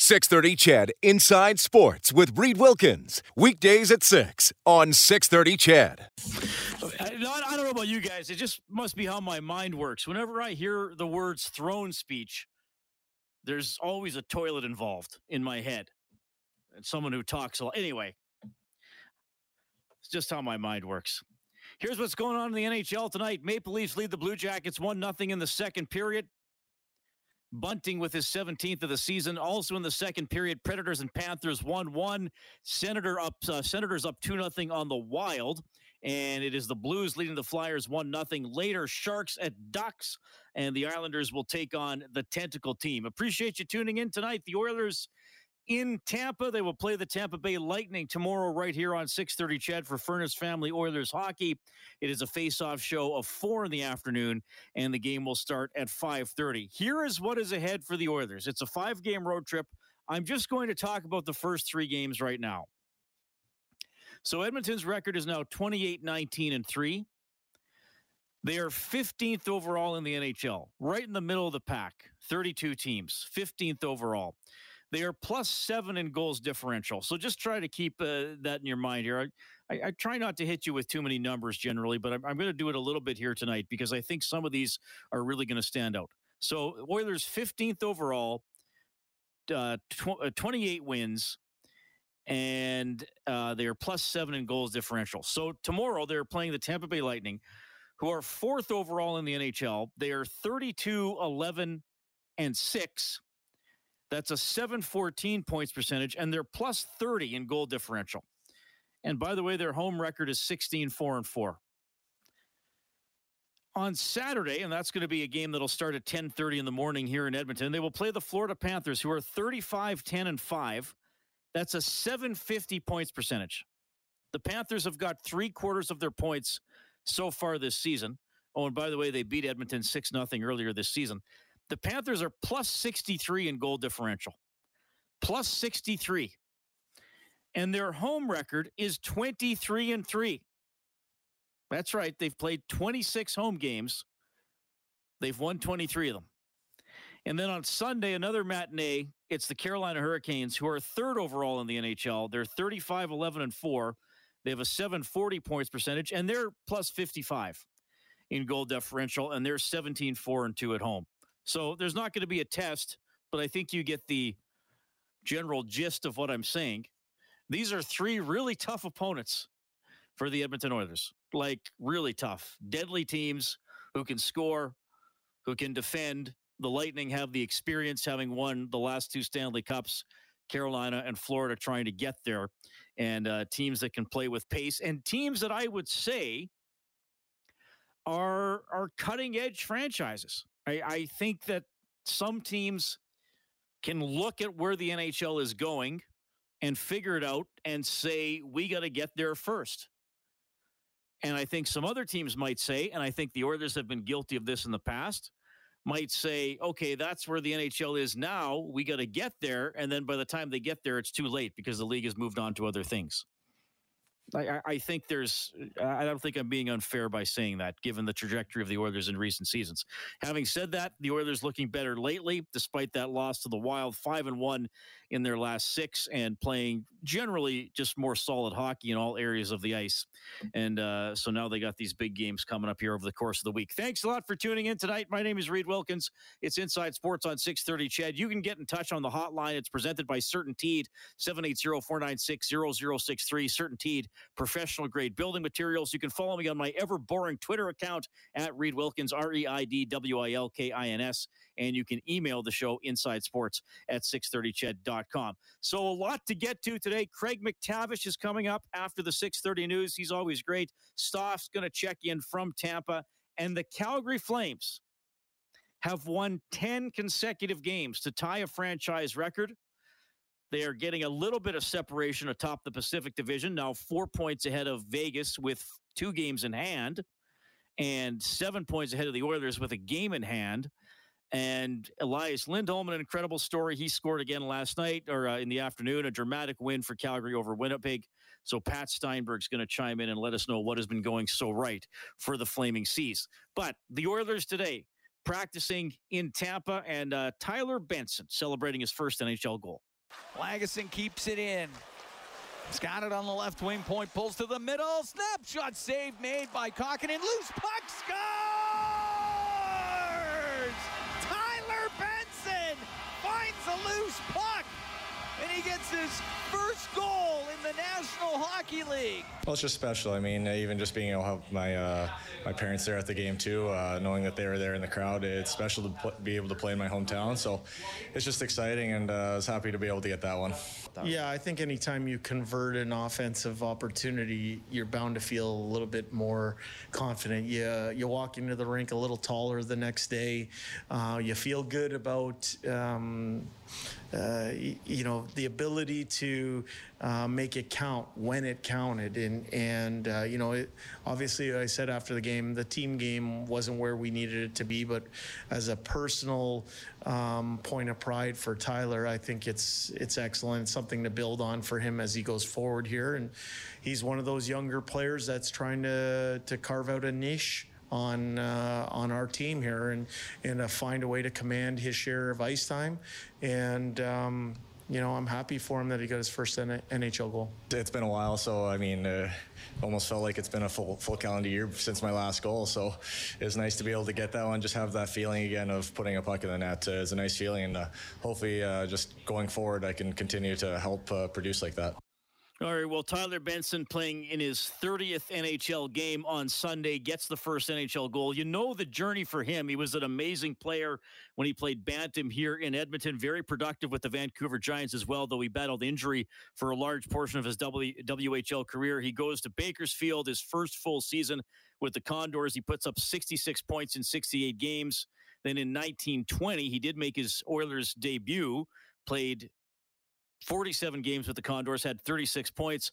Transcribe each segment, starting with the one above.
630 CHED Inside Sports with Reed Wilkins. Weekdays at 6 on 630 CHED. I, I don't know about you guys. It just must be how my mind works. Whenever I hear the words throne speech, there's always a toilet involved in my head. And someone who talks a lot. Anyway, it's just how my mind works. Here's what's going on in the NHL tonight. Maple Leafs lead the Blue Jackets 1 0 in the second period. Bunting with his 17th of the season. Also in the second period, Predators and Panthers 1 1. Senator up, uh, Senators up 2 0 on the Wild. And it is the Blues leading the Flyers 1 0. Later, Sharks at Ducks. And the Islanders will take on the Tentacle team. Appreciate you tuning in tonight. The Oilers in Tampa. They will play the Tampa Bay Lightning tomorrow right here on 6:30 CHED for Furnace Family Oilers hockey. It is a face-off show of 4 in the afternoon and the game will start at 5:30. Here is what is ahead for the Oilers. It's a 5-game road trip. I'm just going to talk about the first 3 games right now. So Edmonton's record is now 28 19 and 3. They are 15th overall in the NHL, right in the middle of the pack. 32 teams, 15th overall. They are plus seven in goals differential. So just try to keep uh, that in your mind here. I, I, I, try not to hit you with too many numbers generally, but I'm, I'm going to do it a little bit here tonight because I think some of these are really going to stand out. So Oilers 15th overall, uh, tw- uh, 28 wins, and uh, they are plus seven in goals differential. So tomorrow they're playing the Tampa Bay Lightning, who are fourth overall in the NHL. They are 32, 11, and six that's a 714 points percentage, and they're plus 30 in goal differential. And by the way, their home record is 16 4 and 4. On Saturday, and that's going to be a game that'll start at 10:30 in the morning here in Edmonton. They will play the Florida Panthers, who are 35 10 and 5. That's a 750 points percentage. The Panthers have got three quarters of their points so far this season. Oh, and by the way, they beat Edmonton 6 0 earlier this season. The Panthers are plus 63 in goal differential, plus 63. And their home record is 23 and 3. That's right. They've played 26 home games. They've won 23 of them. And then on Sunday, another matinee. It's the Carolina Hurricanes, who are third overall in the NHL. They're 35, 11, and 4. They have a 740 points percentage, and they're plus 55 in goal differential, and they're 17, 4, and 2 at home. So there's not going to be a test, but I think you get the general gist of what I'm saying. These are three really tough opponents for the Edmonton Oilers. Like really tough, deadly teams who can score, who can defend. The Lightning have the experience having won the last two Stanley Cups. Carolina and Florida trying to get there, and uh, teams that can play with pace, and teams that I would say are are cutting edge franchises. I, I think that some teams can look at where the NHL is going and figure it out and say, we got to get there first. And I think some other teams might say, and I think the Oilers have been guilty of this in the past, might say, okay, that's where the NHL is now. We got to get there. And then by the time they get there, it's too late because the league has moved on to other things. I, I, think there's. Uh, I don't think I'm being unfair by saying that, given the trajectory of the Oilers in recent seasons. Having said that, the Oilers looking better lately, despite that loss to the Wild, five and one in their last six, and playing generally just more solid hockey in all areas of the ice. And uh, so now they got these big games coming up here over the course of the week. Thanks a lot for tuning in tonight. My name is Reed Wilkins. It's Inside Sports on 6:30. CHED. you can get in touch on the hotline. It's presented by CertainTeed, 780-496-0063. CertainTeed professional grade building materials. You can follow me on my ever boring Twitter account at Reed Wilkins, R And you can email the show inside sports at 630ched.com. So, a lot to get to today. Craig MacTavish is coming up after the 630 news. He's always great. Stoff's going to check in from Tampa. And the Calgary Flames have won 10 consecutive games to tie a franchise record They are getting a little bit of separation atop the Pacific Division, now four points ahead of Vegas with two games in hand, and seven points ahead of the Oilers with a game in hand. And Elias Lindholm, an incredible story. He scored again last night or uh, in the afternoon, a dramatic win for Calgary over Winnipeg. So Pat Steinberg's going to chime in and let us know what has been going so right for the Flaming Seas. But the Oilers today practicing in Tampa, and uh, Tyler Benson celebrating his first NHL goal. Lagesson keeps it in. He's got it on the left wing point, pulls to the middle. Snapshot save made by Kahkonen. Loose puck scores! He gets his first goal in the National Hockey League. Well, it's just special. I mean, even just being able to have my uh, my parents there at the game too, uh, knowing that they were there in the crowd, it's special to pl- be able to play in my hometown. So it's just exciting, and uh, I was happy to be able to get that one. Yeah, I think anytime you convert an offensive opportunity, you're bound to feel a little bit more confident. You you walk into the rink a little taller the next day. Uh, you feel good about. Um, uh, you know the ability to uh, make it count when it counted. And and uh, you know it, obviously I said after the game the team game wasn't where we needed it to be. But as a personal um, point of pride for Tyler I think it's it's excellent. It's something to build on for him as he goes forward here. And he's one of those younger players that's trying to to carve out a niche on uh, on our team here and and uh, find a way to command his share of ice time and um, you know I'm happy for him that he got his first NHL goal. It's been a while, so I mean, uh, almost felt like it's been a full full calendar year since my last goal. So it's nice to be able to get that one, just have that feeling again of putting a puck in the net. Uh, is a nice feeling, and uh, hopefully, uh, just going forward, I can continue to help uh, produce like that. All right. Well, Tyler Benson playing in his 30th NHL game on Sunday gets the first NHL goal. You know the journey for him. He was an amazing player when he played Bantam here in Edmonton. Very productive with the Vancouver Giants as well, though he battled injury for a large portion of his w- WHL career. He goes to Bakersfield, his first full season with the Condors. He puts up 66 points in 68 games. Then in 1920, he did make his Oilers debut, played 47 games with the Condors, had 36 points.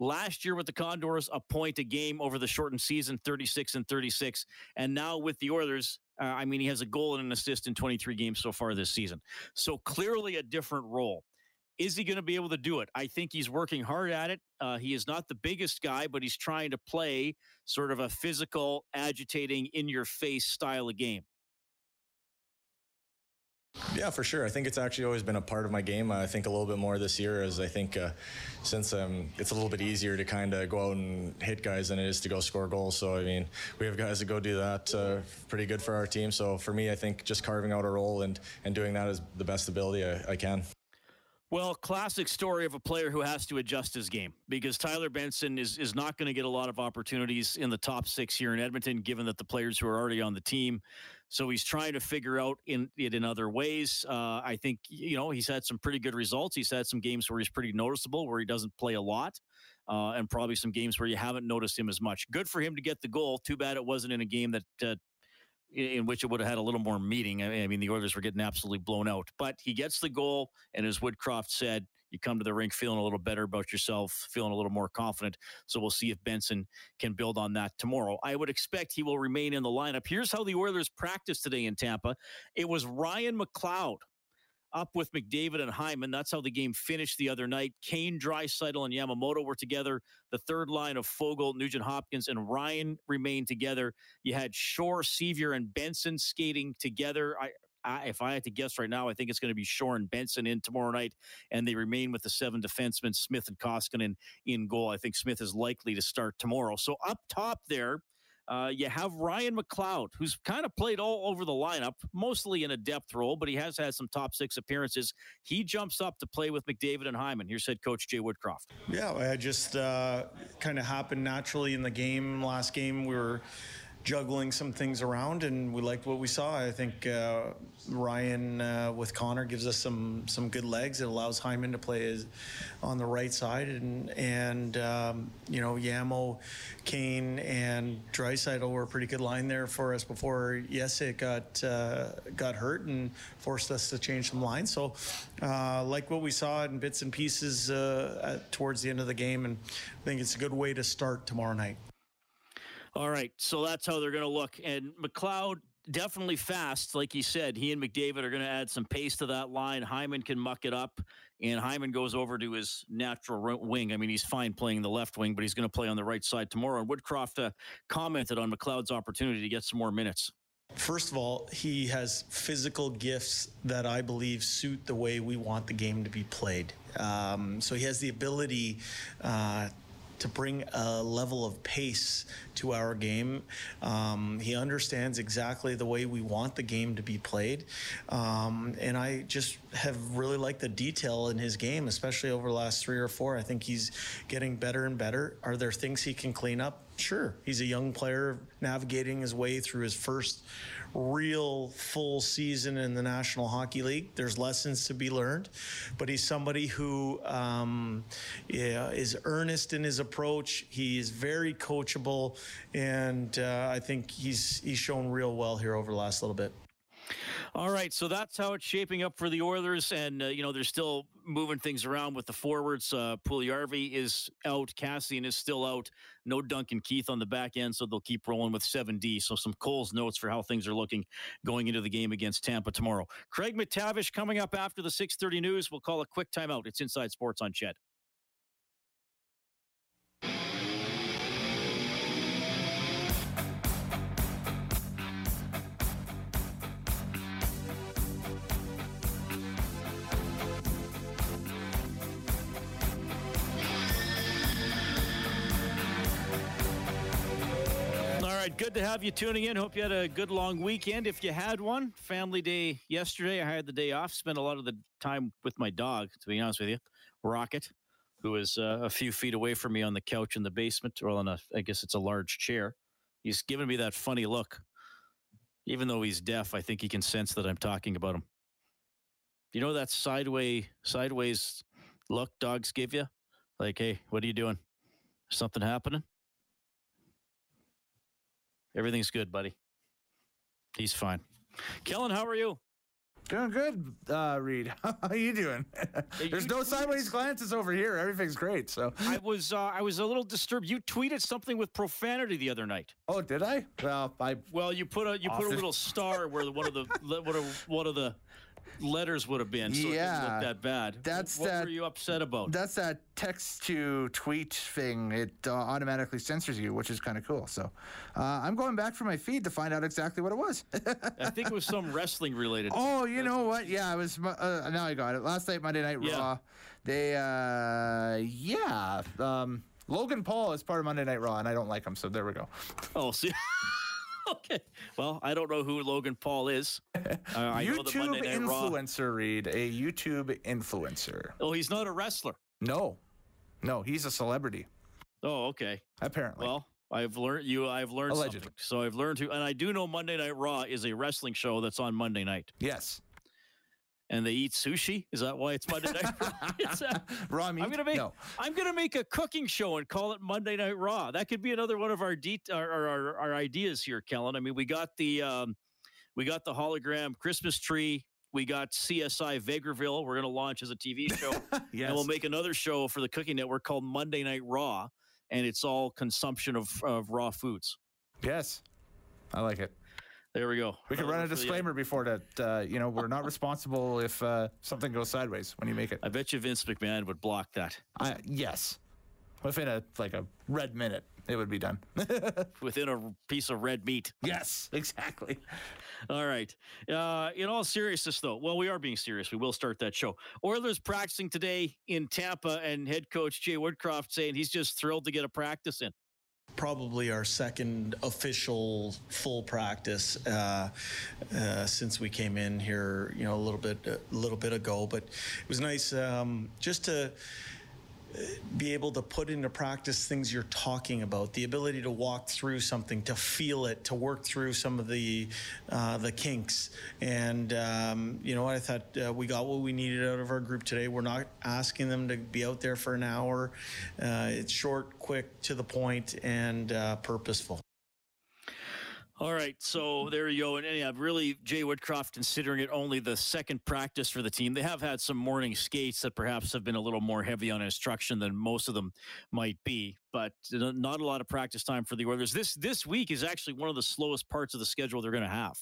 Last year with the Condors, a point a game over the shortened season, 36 and 36. And now with the Oilers, uh, I mean, he has a goal and an assist in 23 games so far this season. So clearly a different role. Is he going to be able to do it? I think he's working hard at it. Uh, he is not the biggest guy, but he's trying to play sort of a physical, agitating, in your face style of game. Yeah, for sure. I think it's actually always been a part of my game. I think a little bit more this year, as I think uh, since um, it's a little bit easier to kind of go out and hit guys than it is to go score goals. So I mean, we have guys that go do that uh, pretty good for our team. So for me, I think just carving out a role and and doing that is the best ability I, I can. Well, classic story of a player who has to adjust his game because Tyler Benson is is not going to get a lot of opportunities in the top six here in Edmonton, given that the players who are already on the team so he's trying to figure out in it in other ways. Uh, I think you know he's had some pretty good results. He's had some games where he's pretty noticeable, where he doesn't play a lot, uh, and probably some games where you haven't noticed him as much. Good for him to get the goal. Too bad it wasn't in a game that. Uh, in which it would have had a little more meeting. I mean, the Oilers were getting absolutely blown out, but he gets the goal, and as Woodcroft said, you come to the rink feeling a little better about yourself, feeling a little more confident. So we'll see if Benson can build on that tomorrow. I would expect he will remain in the lineup. Here's how the Oilers practiced today in Tampa. It was Ryan McLeod up with McDavid and Hyman. That's how the game finished the other night. Kane, Draisaitl, and Yamamoto were together. The third line of Foegele, Nugent Hopkins, and Ryan remained together. You had Shore, Sceviour, and Benson skating together. I, I, if I had to guess right now, I think it's going to be Shore and Benson in tomorrow night, and they remain with the seven defensemen, Smith and Koskinen in goal. I think Smith is likely to start tomorrow. So up top there, uh, you have Ryan McLeod, who's kind of played all over the lineup, mostly in a depth role, but he has had some top six appearances. He jumps up to play with McDavid and Hyman. Here's head coach Jay Woodcroft. Yeah, it just uh, kind of happened naturally in the game. Last game, we were juggling some things around, and we liked what we saw. I think uh, Ryan uh, with Connor gives us some some good legs. It allows Hyman to play as, on the right side, and and um, you know Yamo, Kane, and Draisaitl were a pretty good line there for us before Jesse got uh, got hurt and forced us to change some lines. So, uh, like what we saw in bits and pieces uh, at, towards the end of the game, and I think it's a good way to start tomorrow night. All right, so that's how they're going to look. And McLeod definitely fast, like he said. He and McDavid are going to add some pace to that line. Hyman can muck it up, and Hyman goes over to his natural wing. I mean, he's fine playing the left wing, but he's going to play on the right side tomorrow. And Woodcroft uh, commented on McLeod's opportunity to get some more minutes. First of all, he has physical gifts that I believe suit the way we want the game to be played. Um, so he has the ability. Uh, to bring a level of pace to our game. Um, he understands exactly the way we want the game to be played. Um, and I just have really liked the detail in his game, especially over the last three or four. I think he's getting better and better. Are there things he can clean up? Sure. He's a young player navigating his way through his first real full season in the National Hockey League. There's lessons to be learned, but he's somebody who um, yeah, is earnest in his approach. He is very coachable, and uh, I think he's he's shown real well here over the last little bit. All right, so that's how it's shaping up for the Oilers, and uh, you know they're still moving things around with the forwards. Uh, Puljujarvi is out, Kassian is still out. No Duncan Keith on the back end, so they'll keep rolling with 7D. So some Cole's notes for how things are looking going into the game against Tampa tomorrow. Craig MacTavish coming up after the 6:30 news. We'll call a quick timeout. It's Inside Sports on CHED. Good to have you tuning in. Hope you had a good long weekend. If you had one, family day yesterday, I had the day off. Spent a lot of the time with my dog, to be honest with you, Rocket, who is uh, a few feet away from me on the couch in the basement, or on a, I guess it's a large chair. He's giving me that funny look. Even though he's deaf, I think he can sense that I'm talking about him. You know that sideways, sideways look dogs give you? Like, hey, what are you doing? Something happening? Everything's good, buddy. He's fine. Kellen, how are you? Doing good, uh, Reed. How are you doing? There's no sideways glances over here. Everything's great. So I was uh, I was a little disturbed. You tweeted something with profanity the other night. Oh, did I? Well, I well you put a you often. put a little star where one of the one of one of the letters would have been. So yeah, it doesn't look that bad. That's what that, were you upset about? That's that text to tweet thing. It uh, automatically censors you, which is kind of cool. So uh, I'm going back for my feed to find out exactly what it was. I think it was some wrestling related. Oh, you know what? Yeah, it was. Uh, now I got it. Last night, Monday Night yeah. Raw. They, uh, yeah. Um, Logan Paul is part of Monday Night Raw, and I don't like him. So there we go. Oh, see. okay. Well, I don't know who Logan Paul is. Uh, YouTube influencer, Reed. A YouTube influencer. Oh, he's not a wrestler. No, no, he's a celebrity. Oh, okay. Apparently. Well, I've learned you. I've learned Allegedly. something. So I've learned to, and I do know Monday Night Raw is a wrestling show that's on Monday night. Yes and they eat sushi. Is that why it's Monday Night Raw? It's Raw meat? I'm gonna make no. I'm gonna make a cooking show and call it Monday Night Raw. That could be another one of our de- our, our, our ideas here, Kellen. I mean, we got the um, we got the hologram Christmas tree. We got CSI Vegreville. We're gonna launch as a TV show, yes. and we'll make another show for the Cooking Network called Monday Night Raw, and it's all consumption of, of raw foods. Yes, I like it. There we go. We can run a disclaimer before that. Uh, you know, we're not responsible if uh, something goes sideways when you make it. I bet you Vince McMahon would block that. Uh, yes, within a like a red minute, it would be done. within a piece of red meat. Yes, exactly. All right. Uh, in all seriousness, though, well, we are being serious. We will start that show. Oilers practicing today in Tampa, and head coach Jay Woodcroft saying he's just thrilled to get a practice in probably our second official full practice uh, uh, since we came in here, you know, a little bit a little bit ago. But it was nice um, just to be able to put into practice things you're talking about, the ability to walk through something, to feel it, to work through some of the uh, the kinks. And um, you know? I thought uh, we got what we needed out of our group today. We're not asking them to be out there for an hour. Uh, it's short, quick, to the point, and uh, purposeful. All right, so there you go. And yeah, really, Jay Woodcroft considering it only the second practice for the team. They have had some morning skates that perhaps have been a little more heavy on instruction than most of them might be, but not a lot of practice time for the Oilers. This this week is actually one of the slowest parts of the schedule they're going to have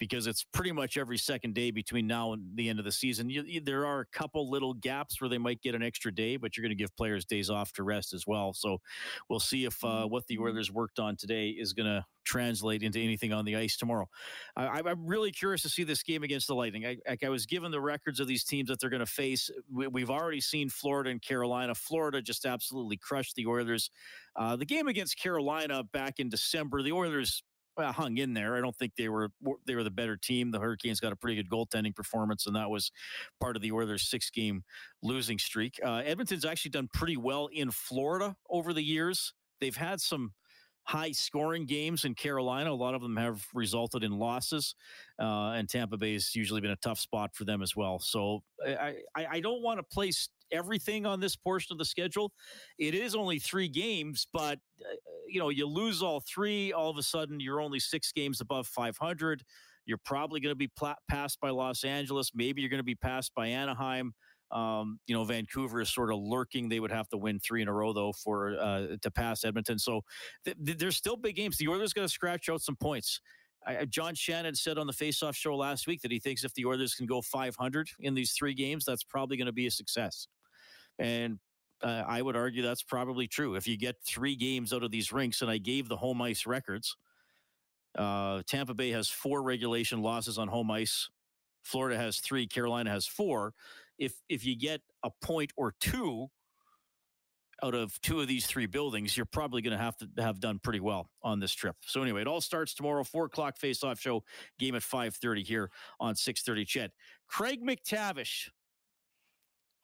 because it's pretty much every second day between now and the end of the season. You, you, there are a couple little gaps where they might get an extra day, but you're going to give players days off to rest as well. So we'll see if uh, what the Oilers worked on today is going to translate into anything on the ice tomorrow. I, am really curious to see this game against the Lightning. I, I was given the records of these teams that they're going to face. We, have already seen Florida and Carolina. Florida just absolutely crushed the Oilers. Uh, the game against Carolina back in December, the Oilers well, hung in there. I don't think they were they were the better team. The Hurricanes got a pretty good goaltending performance, and that was part of the Oilers' six-game losing streak. Uh, Edmonton's actually done pretty well in Florida over the years. They've had some high-scoring games in Carolina. A lot of them have resulted in losses, uh, and Tampa Bay has usually been a tough spot for them as well. So I, I, I don't want to place everything on this portion of the schedule. It is only three games, but uh, you know, you lose all three, all of a sudden you're only six games above 500. You're probably going to be pl- passed by Los Angeles. Maybe you're going to be passed by Anaheim. Um, you know, Vancouver is sort of lurking. They would have to win three in a row though for uh, to pass Edmonton. So th- th- there's still big games. The Oilers going to scratch out some points. I, John Shannon said on the Faceoff show last week that he thinks if the Oilers can go 500 in these three games, that's probably going to be a success. And uh, I would argue that's probably true. If you get three games out of these rinks, and I gave the home ice records, uh, Tampa Bay has four regulation losses on home ice. Florida has three. Carolina has four. If if you get a point or two out of two of these three buildings, you're probably going to have to have done pretty well on this trip. So anyway, it all starts tomorrow, four o'clock face-off show, game at five thirty here on six thirty. CHED Craig MacTavish,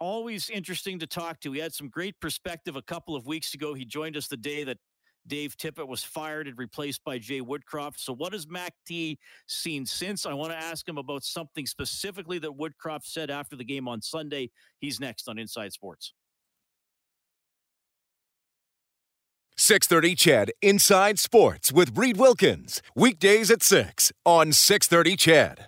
always interesting to talk to. He had some great perspective a couple of weeks ago. He joined us the day that Dave Tippett was fired and replaced by Jay Woodcroft. So, what has Mac T seen since? I want to ask him about something specifically that Woodcroft said after the game on Sunday. He's next on Inside Sports. 630 CHED Inside Sports with Reed Wilkins. Weekdays at 6 on 630 CHED.